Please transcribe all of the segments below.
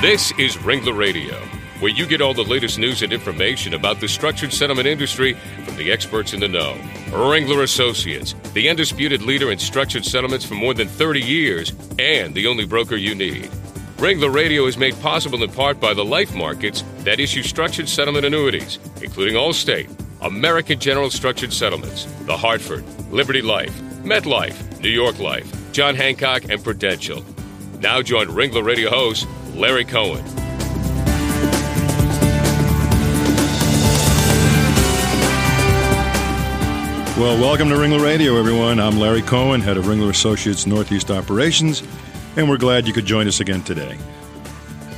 This is Ringler Radio, where you get all the latest news and information about the structured settlement industry from the experts in the know. Ringler Associates, the undisputed leader in structured settlements for more than 30 years and the only broker you need. Ringler Radio is made possible in part by the life markets that issue structured settlement annuities, including Allstate, American General Structured Settlements, The Hartford, Liberty Life, MetLife, New York Life, John Hancock, and Prudential. Now join Ringler Radio host Larry Cohen. Well, welcome to Ringler Radio, everyone. I'm Larry Cohen, head of Ringler Associates Northeast Operations, and we're glad you could join us again today.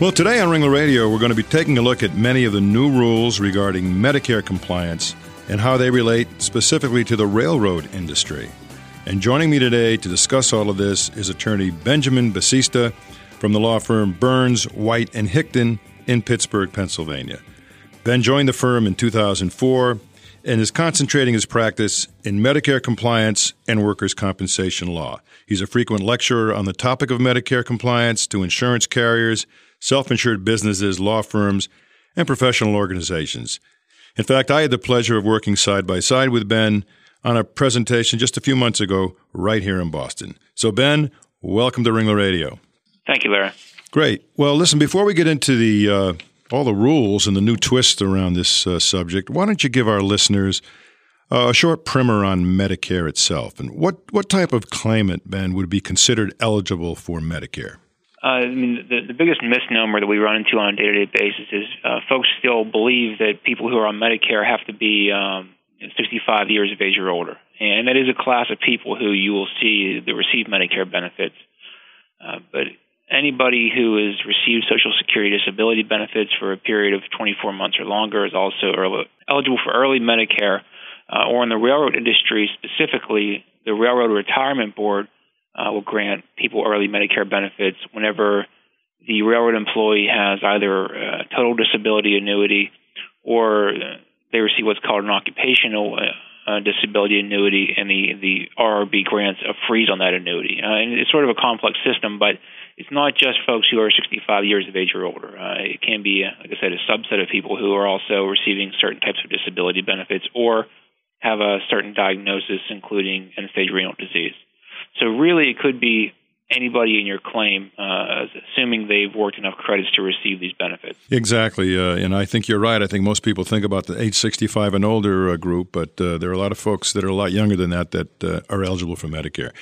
Well, today on Ringler Radio, we're going to be taking a look at many of the new rules regarding Medicare compliance and how they relate specifically to the railroad industry. And joining me today to discuss all of this is attorney Benjamin Basista from the law firm Burns, White, and Hickton in Pittsburgh, Pennsylvania. Ben joined the firm in 2004 and is concentrating his practice in Medicare compliance and workers' compensation law. He's a frequent lecturer on the topic of Medicare compliance to insurance carriers, self insured businesses, law firms, and professional organizations. In fact, I had the pleasure of working side by side with Ben on a presentation just a few months ago right here in Boston. So, Ben, welcome to Ringler Radio. Thank you, Larry. Great. Well, listen, before we get into the uh, all the rules and the new twist around this uh, subject, why don't you give our listeners uh, a short primer on Medicare itself and what, what type of claimant, Ben, would be considered eligible for Medicare? Uh, I mean, the, the biggest misnomer that we run into on a day-to-day basis is uh, folks still believe that people who are on Medicare have to be um, 65 years of age or older, and that is a class of people who you will see that receive Medicare benefits. Uh, but anybody who has received Social Security disability benefits for a period of 24 months or longer is also early, eligible for early Medicare. Uh, or in the railroad industry specifically, the Railroad Retirement Board uh, will grant people early Medicare benefits whenever the railroad employee has either a total disability annuity or they receive what's called an occupational uh, disability annuity, and the the RRB grants a freeze on that annuity. Uh, and it's sort of a complex system, but it's not just folks who are 65 years of age or older. Uh, it can be, uh, like I said, a subset of people who are also receiving certain types of disability benefits or have a certain diagnosis, including end-stage renal disease. So really, it could be anybody in your claim, uh, assuming they've worked enough credits to receive these benefits. Exactly, uh, and I think you're right. I think most people think about the age 65 and older uh, group, but uh, there are a lot of folks that are a lot younger than that that uh, are eligible for Medicare.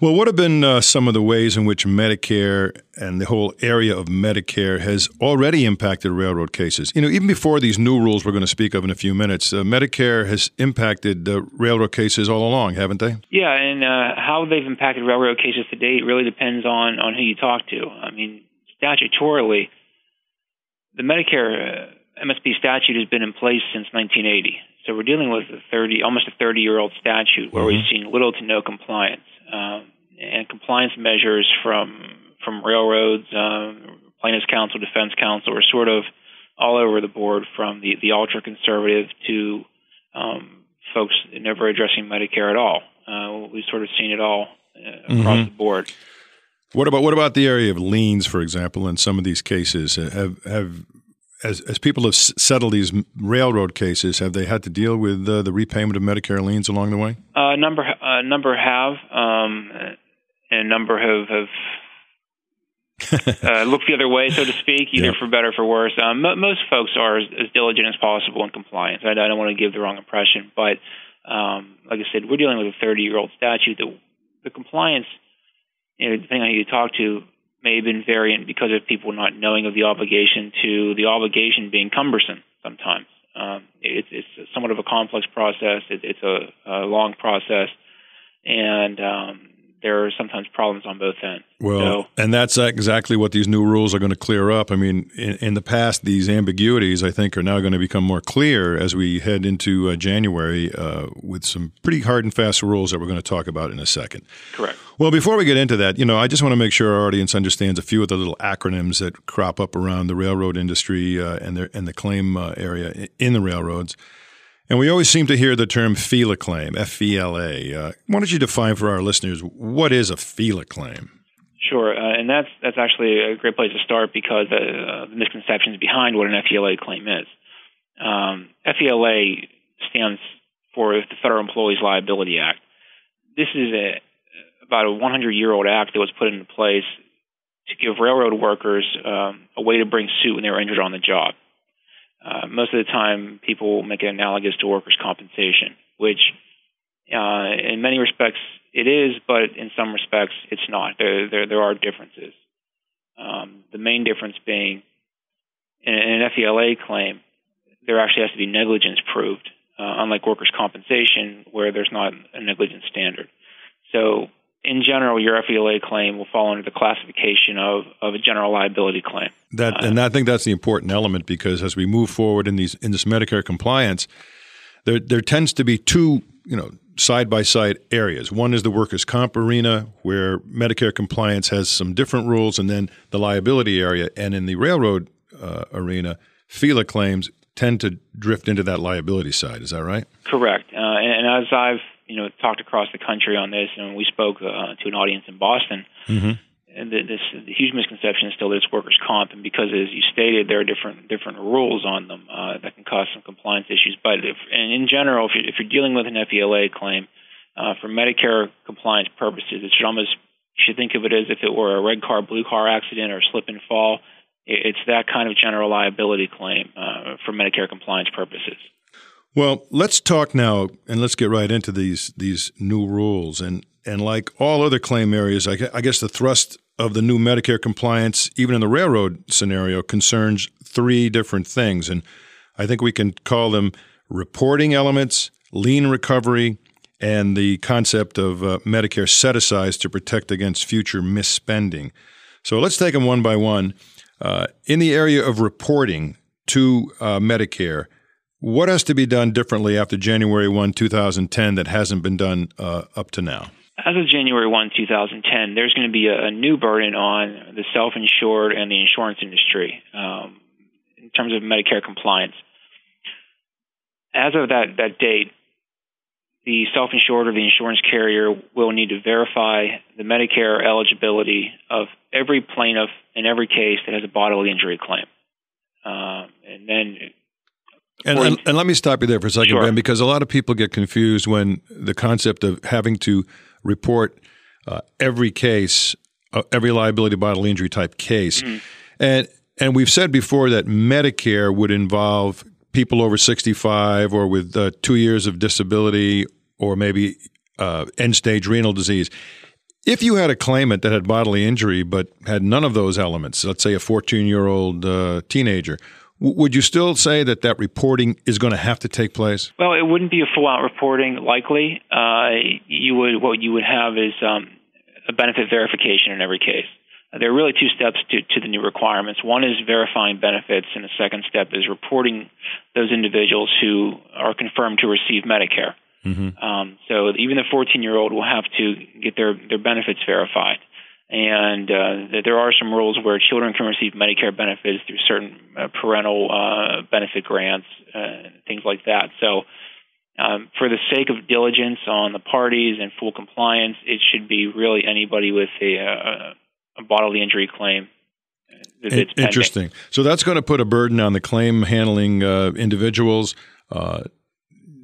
Well, what have been uh, some of the ways in which Medicare and the whole area of Medicare has already impacted railroad cases? You know, even before these new rules we're going to speak of in a few minutes, uh, Medicare has impacted uh, railroad cases all along, haven't they? Yeah, and uh, how they've impacted railroad cases to date really depends on, on who you talk to. I mean, statutorily, the Medicare uh, MSP statute has been in place since 1980. So we're dealing with a 30, almost a 30 year old statute where mm-hmm. we've seen little to no compliance um, and compliance measures from from railroads, um, plaintiffs' counsel, defense counsel are sort of all over the board, from the the ultra conservative to um, folks never addressing Medicare at all. Uh, we've sort of seen it all uh, across mm-hmm. the board. What about what about the area of liens, for example, in some of these cases? Have have as, as people have settled these railroad cases, have they had to deal with uh, the repayment of Medicare liens along the way? A uh, number, a number have, um, and a number have, have uh, looked the other way, so to speak, either yep. for better or for worse. Um, most folks are as, as, diligent as possible in compliance. I, I, don't want to give the wrong impression, but um, like I said, we're dealing with a 30-year-old statute. The, the compliance, you know, depending on who you talk to, may have been variant because of people not knowing of the obligation to the obligation being cumbersome sometimes. Um, it, it's somewhat of a complex process. It, it's a, a, long process, and um, there are sometimes problems on both ends. Well, so, and that's exactly what these new rules are going to clear up. I mean, in, in, the past, these ambiguities, I think, are now going to become more clear as we head into uh, January uh, with some pretty hard and fast rules that we're going to talk about in a second. Correct. Well, before we get into that, you know, I just want to make sure our audience understands a few of the little acronyms that crop up around the railroad industry uh, and, the, and the claim uh, area in the railroads. And we always seem to hear the term FELA claim, F E L A. Uh, why don't you define for our listeners what is a FELA claim? Sure, uh, and that's that's actually a great place to start because uh, the misconceptions behind what an FELA claim is. Um, FELA stands for the Federal Employees Liability Act. This is a, about a 100 year old act that was put into place to give railroad workers um, a way to bring suit when they were injured on the job. Uh, most of the time, people make it analogous to workers' compensation, which uh, in many respects it is, but in some respects it's not. There, there, there are differences. Um, the main difference being in, in an FELA claim, there actually has to be negligence proved, uh, unlike workers' compensation, where there's not a negligence standard. So, in general, your FELA claim will fall under the classification of, of a general liability claim. That, and I think that's the important element because as we move forward in these in this Medicare compliance, there there tends to be two you know side by side areas. One is the workers' comp arena, where Medicare compliance has some different rules, and then the liability area. And in the railroad uh, arena, FELA claims tend to drift into that liability side. Is that right? Correct. Uh, and, and, as I've you know talked across the country on this, and we spoke uh, to an audience in Boston. Mm-hmm and the, this the huge misconception is still that it's workers' comp, and because as you stated, there are different different rules on them uh, that can cause some compliance issues. But if, and in general, if you're, if you're dealing with an FELA claim uh, for Medicare compliance purposes, it should almost you should think of it as if it were a red car, blue car accident or slip and fall. It's that kind of general liability claim uh, for Medicare compliance purposes. Well, let's talk now, and let's get right into these these new rules. And and like all other claim areas, I guess the thrust of the new Medicare compliance, even in the railroad scenario, concerns three different things. And I think we can call them reporting elements, lien recovery, and the concept of uh, Medicare set aside to protect against future misspending. So let's take them one by one. Uh, in the area of reporting to uh, Medicare, what has to be done differently after January 1, 2010 that hasn't been done uh, up to now? As of January 1, 2010, there's going to be a, a new burden on the self insured and the insurance industry um, in terms of Medicare compliance. As of that, that date, the self insured or the insurance carrier will need to verify the Medicare eligibility of every plaintiff in every case that has a bodily injury claim. Uh, and then and, and, and, let me stop you there for a second, sure. Ben, because a lot of people get confused when the concept of having to report uh, every case, uh, every liability bodily injury type case. Mm-hmm. And and we've said before that Medicare would involve people over 65 or with uh, two years of disability or maybe uh, end stage renal disease. If you had a claimant that had bodily injury but had none of those elements, let's say a 14 year old uh, teenager, would you still say that that reporting is going to have to take place? Well, it wouldn't be a full-out reporting. Likely, uh, you would what you would have is um, a benefit verification in every case. There are really two steps to, to the new requirements. One is verifying benefits, and the second step is reporting those individuals who are confirmed to receive Medicare. Mm-hmm. Um, so even the 14 year old will have to get their, their benefits verified and uh, there are some rules where children can receive Medicare benefits through certain uh, parental uh, benefit grants, uh, things like that. So, um, for the sake of diligence on the parties and full compliance, it should be really anybody with a, uh, a bodily injury claim. Interesting. So that's going to put a burden on the claim handling uh, individuals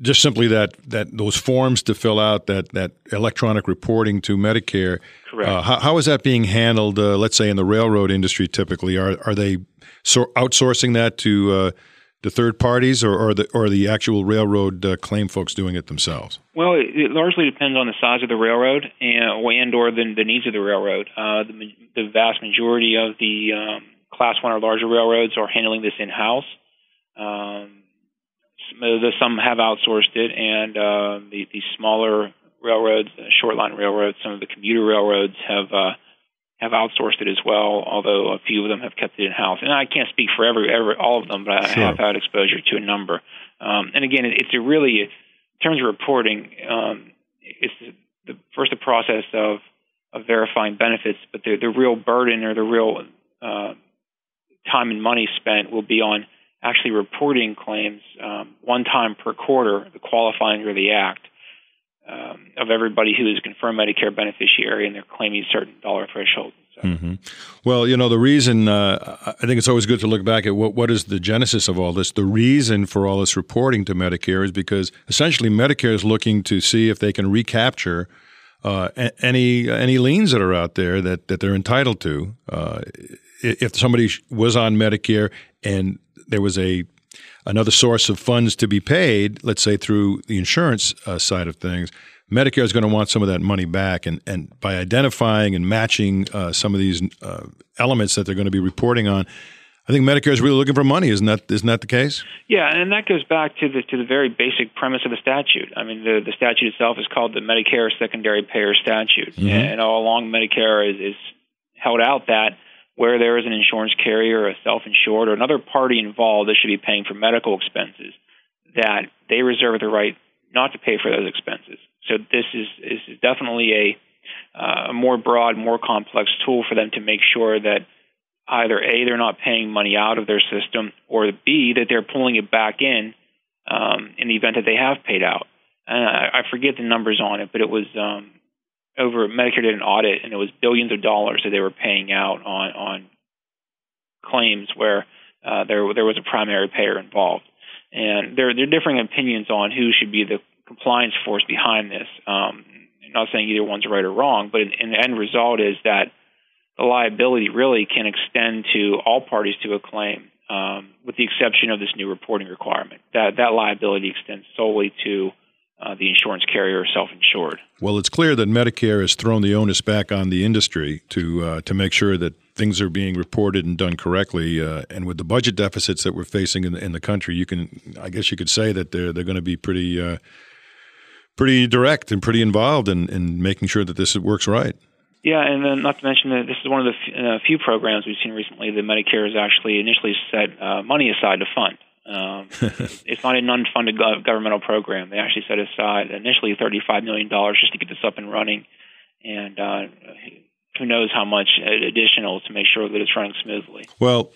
just simply that that those forms to fill out that that electronic reporting to Medicare. Correct. Uh, how, how is that being handled? Uh, let's say in the railroad industry, typically are are they so outsourcing that to uh, to third parties, or or the or the actual railroad uh, claim folks doing it themselves? Well, it, it, largely depends on the size of the railroad and and or the, the needs of the railroad. Uh, the, the vast majority of the um, class one or larger railroads are handling this in house. Um, some have outsourced it, and uh, the, the smaller railroads, uh, short line railroads, some of the commuter railroads have uh, have outsourced it as well. Although a few of them have kept it in house, and I can't speak for every, every all of them, but I have had exposure to a number. Um, and again, it, it's a really in terms of reporting, um, it's the, the first the process of of verifying benefits, but the the real burden or the real uh, time and money spent will be on actually reporting claims um, one time per quarter, the qualifying under the Act, um, of everybody who is confirmed Medicare beneficiary and they're claiming certain dollar thresholds and Mm-hmm. Well, you know, the reason uh, I think it's always good to look back at what, what is the genesis of all this. The reason for all this reporting to Medicare is because essentially Medicare is looking to see if they can recapture uh, any any liens that are out there that, that they're entitled to. Uh, if somebody was on Medicare and there was a another source of funds to be paid, let's say through the insurance uh, side of things, Medicare is going to want some of that money back. And, and by identifying and matching uh, some of these uh, elements that they're going to be reporting on, I think Medicare is really looking for money. Isn't that isn't that the case? Yeah, and that goes back to the to the very basic premise of the statute. I mean, the the statute itself is called the Medicare Secondary Payer Statute, mm-hmm. and all along Medicare is, is held out that where there is an insurance carrier, a self-insured, or another party involved that should be paying for medical expenses, that they reserve the right not to pay for those expenses. So this is is definitely a uh, a more broad, more complex tool for them to make sure that either a they're not paying money out of their system, or b that they're pulling it back in um, in the event that they have paid out. And I, I forget the numbers on it, but it was um, over Medicare did an audit, and it was billions of dollars that they were paying out on on claims where uh, there there was a primary payer involved. And there there are differing opinions on who should be the compliance force behind this. Um, I'm not saying either one's right or wrong, but in, the end result is that the liability really can extend to all parties to a claim, um, with the exception of this new reporting requirement. That that liability extends solely to uh, the insurance carrier or self-insured. Well, it's clear that Medicare has thrown the onus back on the industry to uh, to make sure that things are being reported and done correctly. Uh, and with the budget deficits that we're facing in the, in the country, you can, I guess, you could say that they're they're going to be pretty uh, pretty direct and pretty involved in, in making sure that this works right. Yeah, and then not to mention that this is one of the f- uh, few programs we've seen recently that Medicare has actually initially set uh, money aside to fund. Um, it's not an unfunded gov- governmental program. They actually set aside initially $35 million just to get this up and running. And uh, who knows how much additional to make sure that it's running smoothly. Well,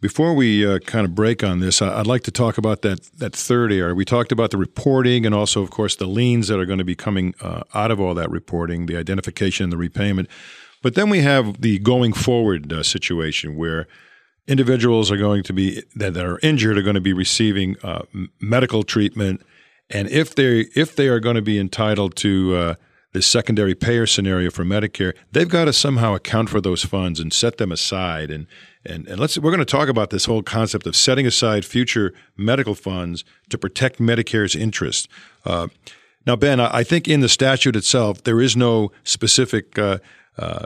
before we uh, kind of break on this, I'd like to talk about that that third area. We talked about the reporting and also, of course, the liens that are going to be coming uh, out of all that reporting, the identification and the repayment. But then we have the going forward uh, situation where individuals are going to be that, are injured are going to be receiving uh, medical treatment, and if they if they are going to be entitled to uh, this secondary payer scenario for Medicare, they've got to somehow account for those funds and set them aside and and, and let's we're going to talk about this whole concept of setting aside future medical funds to protect Medicare's interest. Uh, now, Ben, I think in the statute itself there is no specific uh, uh,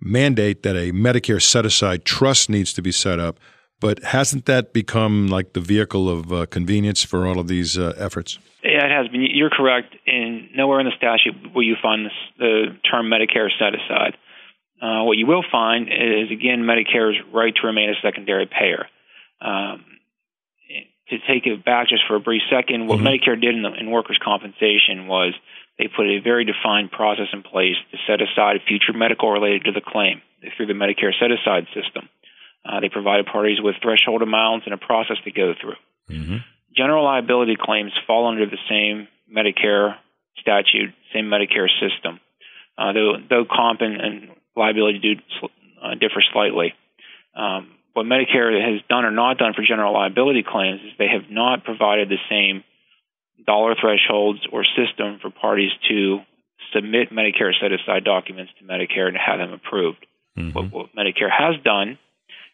mandate that a Medicare set aside trust needs to be set up, but hasn't that become like the vehicle of uh, convenience for all of these uh, efforts? Yeah, it has been. You're correct. In nowhere in the statute will you find this, the term Medicare set aside. Uh, what you will find is, again, Medicare's right to remain a secondary payer. Um, to take it back just for a brief second, what mm-hmm. Medicare did in, the, in workers' compensation was they put a very defined process in place to set aside future medical related to the claim through the Medicare set aside system. Uh, they provided parties with threshold amounts and a process to go through. Mm-hmm. General liability claims fall under the same Medicare statute, same Medicare system. Uh, though, though comp and, and liability do uh, differ slightly. Um, what Medicare has done or not done for general liability claims is they have not provided the same dollar thresholds or system for parties to submit Medicare set aside documents to Medicare and have them approved. Mm-hmm. What, what Medicare has done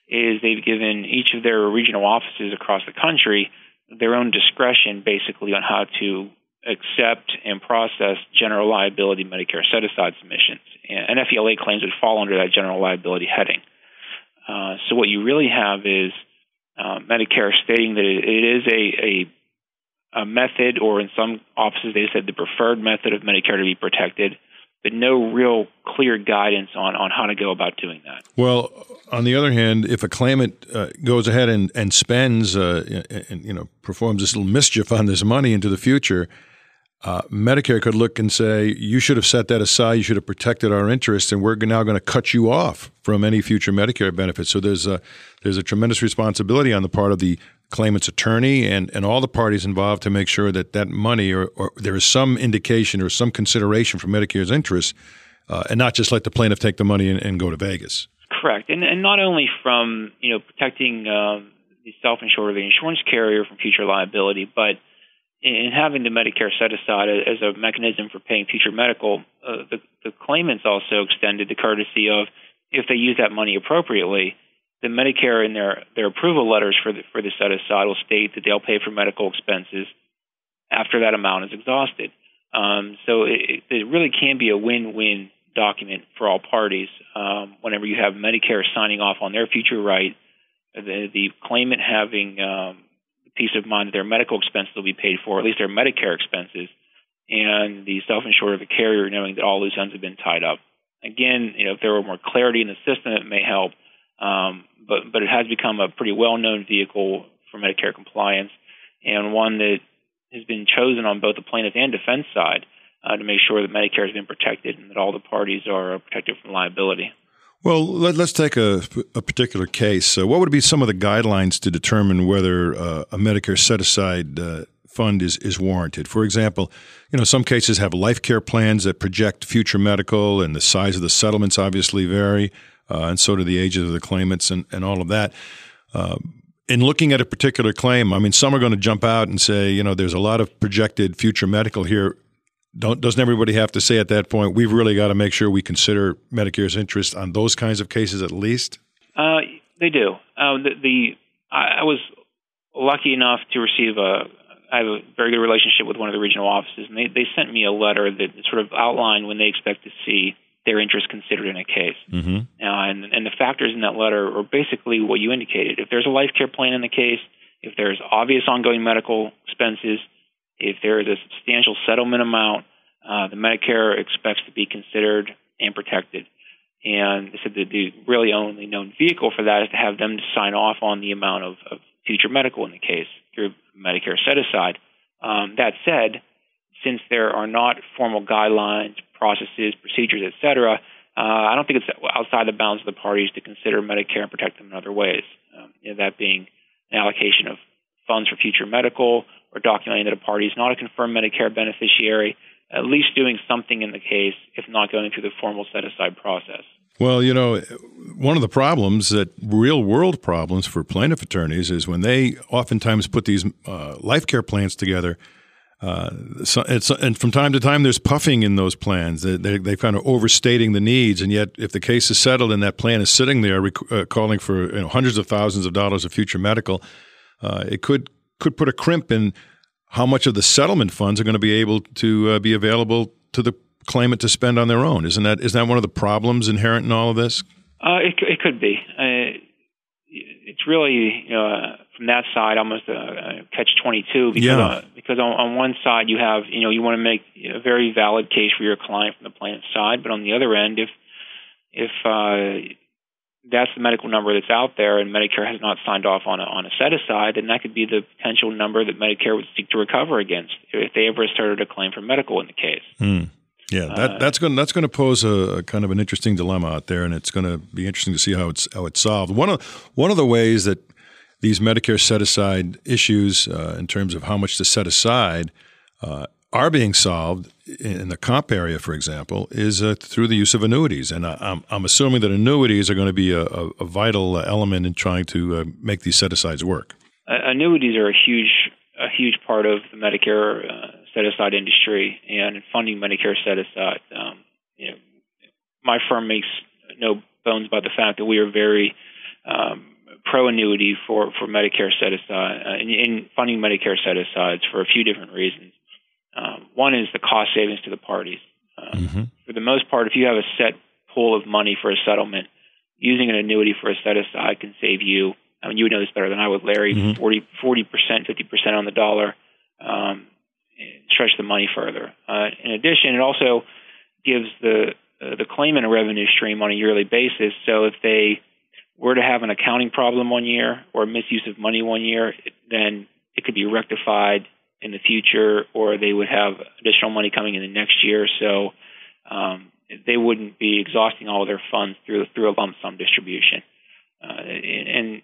is they've given each of their regional offices across the country their own discretion basically on how to accept and process general liability Medicare set aside submissions. And FELA claims would fall under that general liability heading. Uh, so what you really have is uh, Medicare stating that it, it is a, a, a method, or in some offices they said the preferred method of Medicare to be protected, but no real clear guidance on, on how to go about doing that. Well, on the other hand, if a claimant uh, goes ahead and, and spends, uh, and, you know, performs this little mischief on this money into the future, uh, Medicare could look and say, you should have set that aside, you should have protected our interests, and we're now going to cut you off from any future Medicare benefits. So there's a, there's a tremendous responsibility on the part of the claimant's attorney and, and all the parties involved to make sure that that money or, or there is some indication or some consideration for Medicare's interests uh, and not just let the plaintiff take the money and, and go to Vegas. Correct, and, and not only from you know protecting um, the self-insured or the insurance carrier from future liability, but in having the Medicare set aside as a mechanism for paying future medical, uh, the, the claimants also extended the courtesy of if they use that money appropriately, the Medicare in their, their approval letters for the, for the set aside will state that they'll pay for medical expenses after that amount is exhausted. Um, so it, it really can be a win-win document for all parties. Um, whenever you have Medicare signing off on their future right, the, the claimant having um, peace of mind that their medical expenses will be paid for, at least their Medicare expenses, and the self-insured of the carrier knowing that all loose ends have been tied up. Again, you know, if there were more clarity in the system, it may help. Um, but but it has become a pretty well-known vehicle for Medicare compliance, and one that has been chosen on both the plaintiff and defense side uh, to make sure that Medicare has been protected and that all the parties are protected from liability. Well, let, us take a, a, particular case. Uh, what would be some of the guidelines to determine whether uh, a Medicare set aside uh, fund is, is warranted? For example, you know, some cases have life care plans that project future medical, and the size of the settlements obviously vary uh, and so do the ages of the claimants and, and all of that. Uh, in looking at a particular claim, I mean, some are going to jump out and say, you know, there's a lot of projected future medical here. Don't, doesn't everybody have to say at that point, we've really got to make sure we consider Medicare's interest on those kinds of cases at least? Uh, they do. Uh, the, the I, I was lucky enough to receive a. I have a very good relationship with one of the regional offices, and they, they sent me a letter that sort of outlined when they expect to see their interest considered in a case. Mm-hmm. Uh, and, and the factors in that letter are basically what you indicated. If there's a life care plan in the case, if there's obvious ongoing medical expenses, if there is a substantial settlement amount, uh, the Medicare expects to be considered and protected. And they said that the really only known vehicle for that is to have them sign off on the amount of, of future medical in the case through Medicare set aside. Um, that said, since there are not formal guidelines, processes, procedures, etc., uh, I don't think it's outside the bounds of the parties to consider Medicare and protect them in other ways. Um, you know, that being an allocation of funds for future medical or documenting that a party is not a confirmed Medicare beneficiary, at least doing something in the case, if not going through the formal set aside process. Well, you know, one of the problems that real world problems for plaintiff attorneys is when they oftentimes put these uh, life care plans together uh, so and from time to time, there's puffing in those plans. They, they, they're kind of overstating the needs, and yet, if the case is settled and that plan is sitting there rec- uh, calling for you know, hundreds of thousands of dollars of future medical, uh, it could could put a crimp in how much of the settlement funds are going to be able to uh, be available to the claimant to spend on their own. Isn't that is that one of the problems inherent in all of this? Uh, it, it could be. Uh, it's really from that side almost a, a catch twenty two because yeah. Because on, on one side you have you know you want to make a very valid case for your client from the plaintiff's side, but on the other end, if if uh, that's the medical number that's out there and Medicare has not signed off on a, on a set aside, then that could be the potential number that Medicare would seek to recover against if they ever started a claim for medical in the case. Mm. Yeah, that, uh, that's going that's going to pose a, a, kind of an interesting dilemma out there, and it's going to be interesting to see how it's how it's solved. One of one of the ways that these Medicare set aside issues, uh, in terms of how much to set aside, uh, are being solved in the comp area, for example, is uh, through the use of annuities. And I, am I'm assuming that annuities are going to be a, a, a vital element in trying to uh, make these set asides work. annuities are a huge a huge part of the Medicare uh, set aside industry and funding Medicare set aside. Um, you know, my firm makes no bones about the fact that we are very um, pro annuity for, for Medicare set aside uh, in, in, funding Medicare set asides for a few different reasons. Um, one is the cost savings to the parties. Um, mm-hmm. For the most part, if you have a set pool of money for a settlement, using an annuity for a set aside can save you I mean, you would know this better than I would, Larry. Mm-hmm. 40 percent, fifty percent on the dollar, um, stretch the money further. Uh, in addition, it also gives the uh, the claimant a revenue stream on a yearly basis. So if they were to have an accounting problem one year or misuse of money one year, then it could be rectified in the future, or they would have additional money coming in the next year. So um, they wouldn't be exhausting all their funds through through a lump sum distribution. Uh, and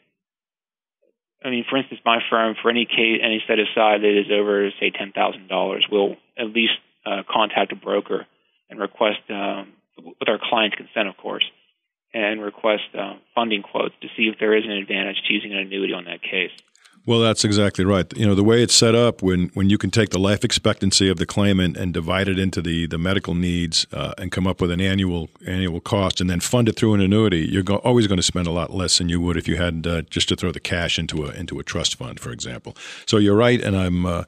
I mean, for instance, my firm, for any case, any set aside that is over, say, ten thousand dollars, will at least uh, contact a broker and request um, with our client's consent, of course, and request uh, funding quotes to see if there is an advantage to using an annuity on that case. Well, that's exactly right. You know, the way it's set up, when, when you can take the life expectancy of the claimant and divide it into the, the medical needs uh, and come up with an annual annual cost and then fund it through an annuity, you're go- always going to spend a lot less than you would if you had uh, just to throw the cash into a into a trust fund, for example. So you're right, and I'm uh,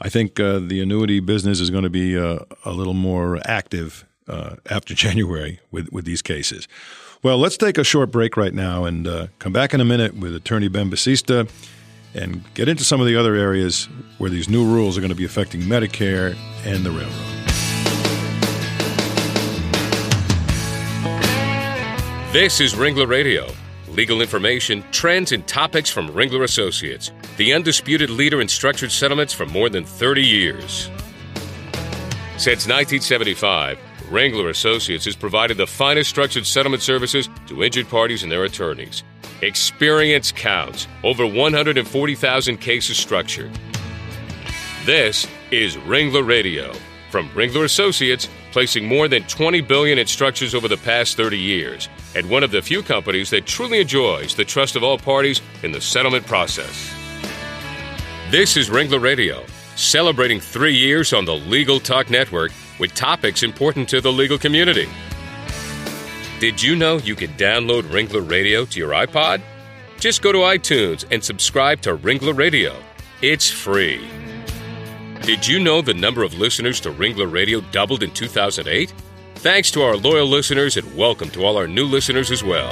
I think uh, the annuity business is going to be uh, a little more active uh, after January with with these cases. Well, let's take a short break right now and uh, come back in a minute with Attorney Ben Basista and get into some of the other areas where these new rules are going to be affecting Medicare and the railroad. This is Ringler Radio. Legal information, trends, and topics from Ringler Associates, the undisputed leader in structured settlements for more than 30 years. Since 1975, Ringler Associates has provided the finest structured settlement services to injured parties and their attorneys. Experience counts. Over 140,000 cases structured. This is Ringler Radio from Ringler Associates, placing more than 20 billion in structures over the past 30 years, and one of the few companies that truly enjoys the trust of all parties in the settlement process. This is Ringler Radio, celebrating 3 years on the Legal Talk Network with topics important to the legal community. Did you know you could download Ringler Radio to your iPod? Just go to iTunes and subscribe to Ringler Radio. It's free. Did you know the number of listeners to Ringler Radio doubled in 2008? Thanks to our loyal listeners and welcome to all our new listeners as well.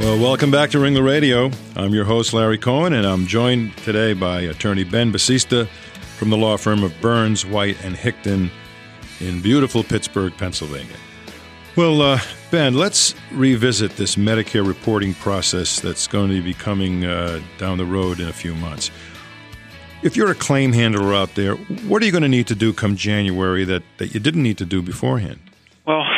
Well, welcome back to Ringler Radio. I'm your host, Larry Cohen, and I'm joined today by attorney Ben Basista from the law firm of Burns, White, and Hickton in beautiful Pittsburgh, Pennsylvania. Well, uh, Ben, let's revisit this Medicare reporting process that's going to be coming uh, down the road in a few months. If you're a claim handler out there, what are you going to need to do come January that, that you didn't need to do beforehand?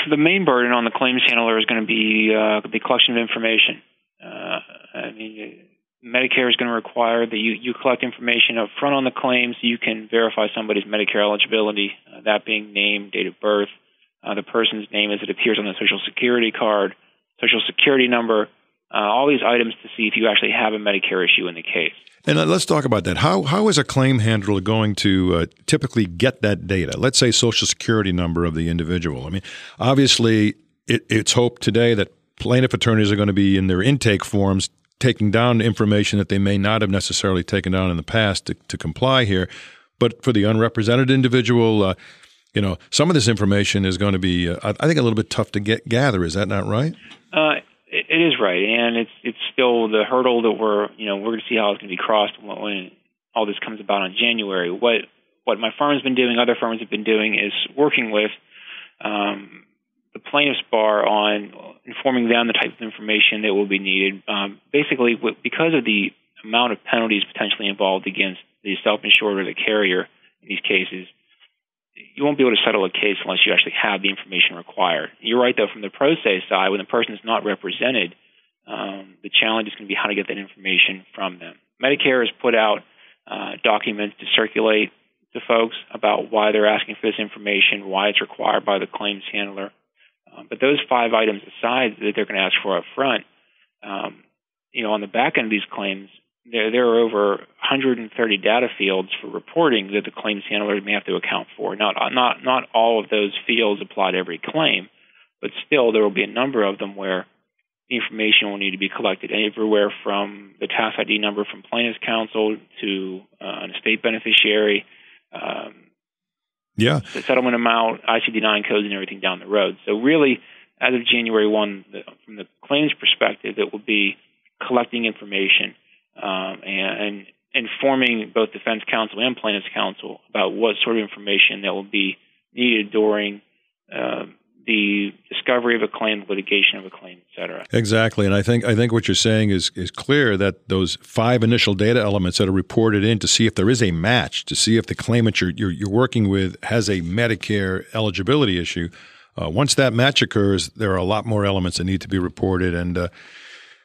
The main burden on the claims handler is going to be uh, the collection of information. Uh, I mean, Medicare is going to require that you, you collect information up front on the claims. so you can verify somebody's Medicare eligibility, uh, that being name, date of birth, uh, the person's name as it appears on the Social Security card, Social Security number, uh, all these items to see if you actually have a Medicare issue in the case. And uh, let's talk about that. How how is a claim handler going to uh, typically get that data? Let's say Social Security number of the individual. I mean, obviously, it, it's hoped today that plaintiff attorneys are going to be in their intake forms taking down information that they may not have necessarily taken down in the past to, to comply here. But for the unrepresented individual, uh, you know, some of this information is going to be, uh, I think, a little bit tough to get gather. Is that not right? Uh, it, it is right, and it's it's still the hurdle that we're, you know, we're going to see how it's going to be crossed when, when all this comes about in January. What what my firm has been doing, other firms have been doing, is working with um, the plaintiff's bar on informing them the type of information that will be needed. Um, basically, because of the amount of penalties potentially involved against the self-insured or the carrier in these cases, you won't be able to settle a case unless you actually have the information required. You're right, though, from the pro se side, when the person is not represented, um, the challenge is going to be how to get that information from them. Medicare has put out uh, documents to circulate to folks about why they're asking for this information, why it's required by the claims handler. Um, but those five items aside that they're going to ask for up front, um, you know, on the back end of these claims, there, there are over 130 data fields for reporting that the claims handler may have to account for. Not, not, not all of those fields apply to every claim, but still there will be a number of them where the information will need to be collected everywhere from the tax ID number from plaintiff's counsel to uh, an estate beneficiary, um, yeah. The settlement amount, ICD-9 codes, and everything down the road. So really, as of January 1, the, from the claims perspective, it will be collecting information um, and, informing both defense counsel and plaintiff's counsel about what sort of information that will be needed during uh, the discovery of a claim, litigation of a claim, et cetera. Exactly, and I think I think what you're saying is is clear that those five initial data elements that are reported in to see if there is a match, to see if the claimant you're you're, you're working with has a Medicare eligibility issue. Uh, once that match occurs, there are a lot more elements that need to be reported, and uh,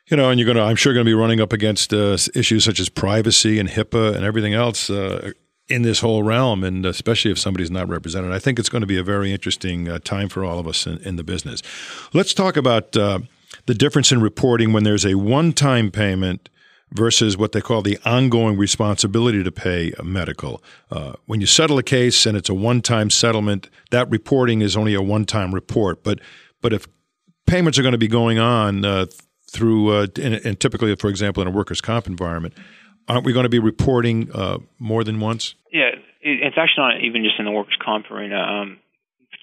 you know, and you're going to, I'm sure, going to be running up against uh, issues such as privacy and HIPAA and everything else uh, in this whole realm, and especially if somebody's not represented. I think it's going to be a very interesting uh, time for all of us in, in, the business. Let's talk about uh, the difference in reporting when there's a one time payment versus what they call the ongoing responsibility to pay medical. Uh, when you settle a case and it's a one time settlement, that reporting is only a one time report. But, but if payments are going to be going on uh, through, uh, and, and typically, for example, in a workers' comp environment, aren't we going to be reporting uh, more than once? Yeah, it's actually not even just in the workers' comp arena. Um,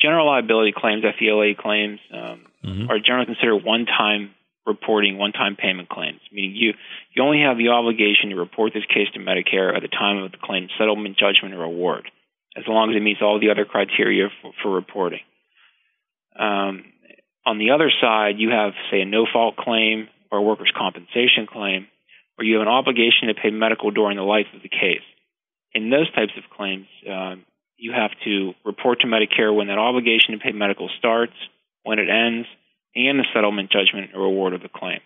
general liability claims, FELA claims, um, mm-hmm. are generally considered one-time reporting, one-time payment claims. Meaning you you only have the obligation to report this case to Medicare at the time of the claim settlement, judgment, or award, as long as it meets all the other criteria for, for reporting. Um, on the other side, you have, say, a no-fault claim or a workers' compensation claim or you have an obligation to pay medical during the life of the case. In those types of claims, um, you have to report to Medicare when that obligation to pay medical starts, when it ends, and the settlement judgment or award of the claim.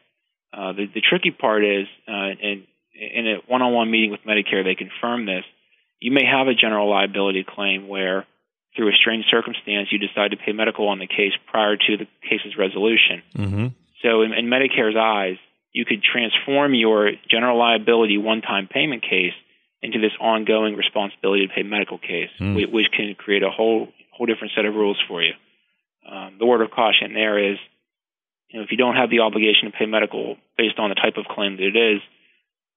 Uh, the, the, tricky part is, uh, in, in a one-on-one meeting with Medicare, they confirm this. You may have a general liability claim where, through a strange circumstance, you decide to pay medical on the case prior to the case's resolution. Mm-hmm. So, in, in Medicare's eyes, you could transform your general liability one time payment case into this ongoing responsibility to pay medical case, mm. which, which, can create a whole whole different set of rules for you. Um, the word of caution there is, you know, if you don't have the obligation to pay medical based on the type of claim that it is,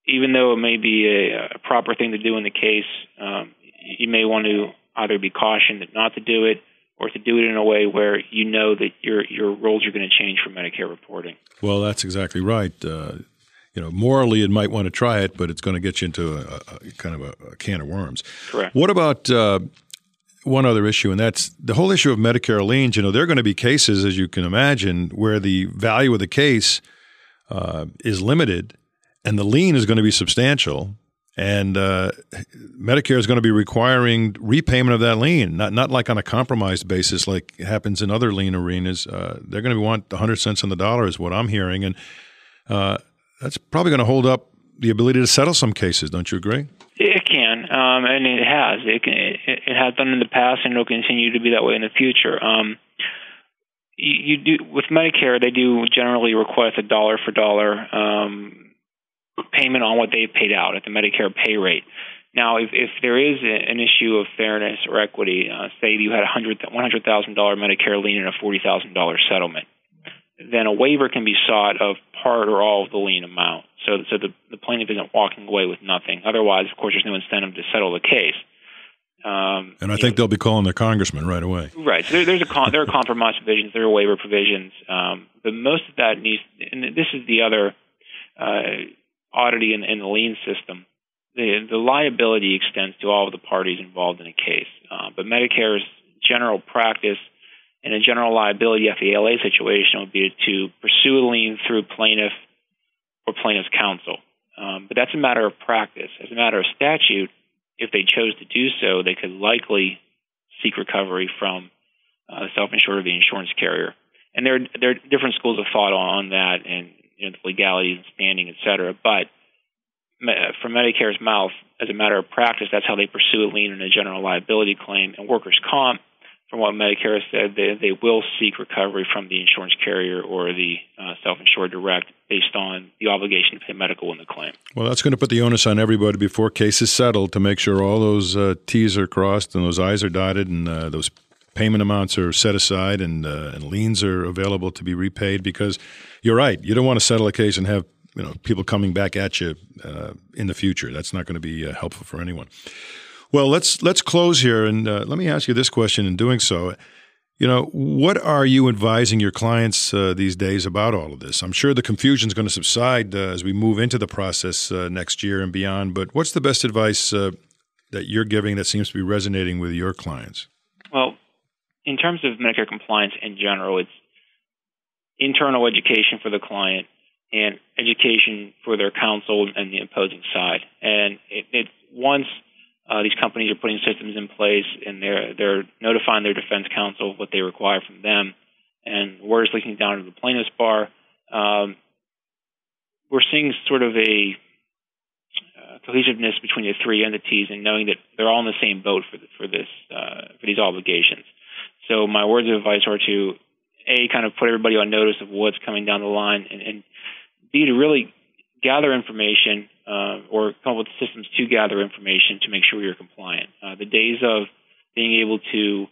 even though it may be a, a proper thing to do in the case, um, you may want to either be cautioned not to do it or to do it in a way where you know that your your roles are going to change for Medicare reporting. Well, that's exactly right. Uh, you know, morally, it might want to try it, but it's going to get you into a, a kind of a, a, can of worms. Correct. What about uh, one other issue, and that's the whole issue of Medicare liens. You know, there are going to be cases, as you can imagine, where the value of the case uh, is limited, and the lien is going to be substantial and uh, Medicare is going to be requiring repayment of that lien, not not like on a compromised basis, like happens in other lien arenas. Uh, they're going to want 100 cents on the dollar, is what I'm hearing, and uh, that's probably going to hold up the ability to settle some cases. Don't you agree? It can, um, and it has. It, can, it, it, has done in the past, and it'll continue to be that way in the future. Um, you, you, do with Medicare, they do generally request a dollar for dollar. Um, payment on what they've paid out at the Medicare pay rate. Now, if, if there is a, an issue of fairness or equity, uh, say you had a $100,000 Medicare lien and a $40,000 settlement, then a waiver can be sought of part or all of the lien amount. So, so the, the plaintiff isn't walking away with nothing. Otherwise, of course, there's no incentive to settle the case. Um, and I think know, they'll be calling their congressman right away. Right. So there, there's a con- there are compromise provisions, there are waiver provisions, um, but most of that needs. And this is the other uh, oddity in, in the lien system, the, the liability extends to all of the parties involved in a case. Uh, but Medicare's general practice in a general liability FELA situation would be to pursue a lien through plaintiff or plaintiff's counsel. Um, but that's a matter of practice. As a matter of statute, if they chose to do so, they could likely seek recovery from uh, the self-insured or the insurance carrier. And there, there are different schools of thought on that, and you know, the legalities and standing, et cetera. But from Medicare's mouth, as a matter of practice, that's how they pursue a lien in a general liability claim. And workers' comp, from what Medicare said, they, they will seek recovery from the insurance carrier or the uh, self-insured direct based on the obligation to pay medical in the claim. Well, that's going to put the onus on everybody before case is settled to make sure all those uh, T's are crossed and those I's are dotted and uh, those payment amounts are set aside and, uh, and liens are available to be repaid because you're right. You don't want to settle a case and have you know people coming back at you uh, in the future. That's not going to be uh, helpful for anyone. Well, let's let's close here and uh, let me ask you this question. In doing so, you know, what are you advising your clients uh, these days about all of this? I'm sure the confusion is going to subside uh, as we move into the process uh, next year and beyond. But what's the best advice that you're giving that seems to be resonating with your clients? Well, in terms of Medicare compliance in general, it's internal education for the client and education for their counsel and the opposing side. And it, once uh, these companies are putting systems in place and they're they're notifying their defense counsel what they require from them, and is leaking down to the plaintiff's bar. Um, we're seeing sort of a uh, cohesiveness between the three entities and knowing that they're all in the same boat for the, for this uh, for these obligations. So my words of advice are to a kind of put everybody on notice of what's coming down the line, and, and b to really gather information uh, or come up with systems to gather information to make sure you're compliant. Uh, the days of being able to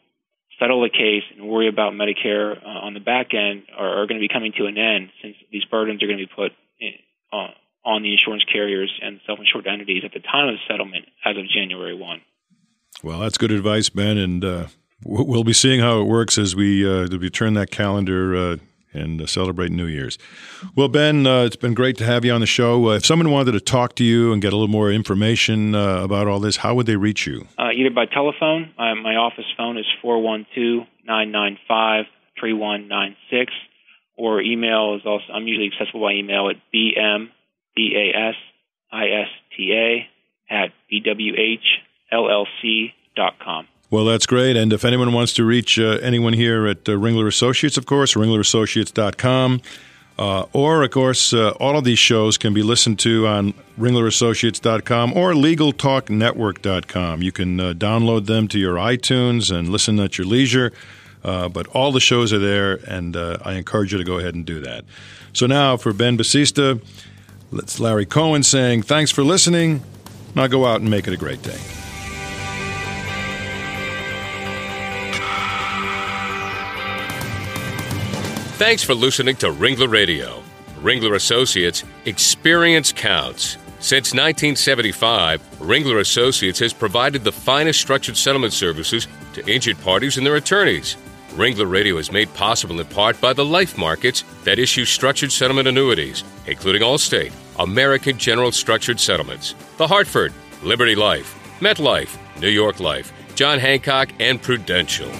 settle a case and worry about Medicare uh, on the back end are, are, going to be coming to an end since these burdens are going to be put in, on the insurance carriers and self-insured entities at the time of the settlement as of January 1. Well, that's good advice, Ben, and uh, we'll be seeing how it works as we uh, we turn that calendar uh, and uh, celebrate New Year's. Well, Ben, uh, it's been great to have you on the show. Uh, if someone wanted to talk to you and get a little more information uh, about all this, how would they reach you? Either by telephone. My office phone is 412 995 3196. Or email is also, I'm usually accessible by email at bmbasista at bwhllc.com. Well, that's great. And if anyone wants to reach uh, anyone here at uh, Ringler Associates, of course, ringlerassociates.com. Uh, or, of course, uh, all of these shows can be listened to on ringlerassociates.com or legaltalknetwork.com. You can uh, download them to your iTunes and listen at your leisure. Uh, but all the shows are there, and uh, I encourage you to go ahead and do that. So now, for Ben Basista, it's Larry Cohen saying, Thanks for listening. Now go out and make it a great day. Thanks for listening to Ringler Radio. Ringler Associates, experience counts. Since 1975, Ringler Associates has provided the finest structured settlement services to injured parties and their attorneys. Ringler Radio is made possible in part by the life markets that issue structured settlement annuities, including Allstate, American General Structured Settlements, The Hartford, Liberty Life, MetLife, New York Life, John Hancock, and Prudential.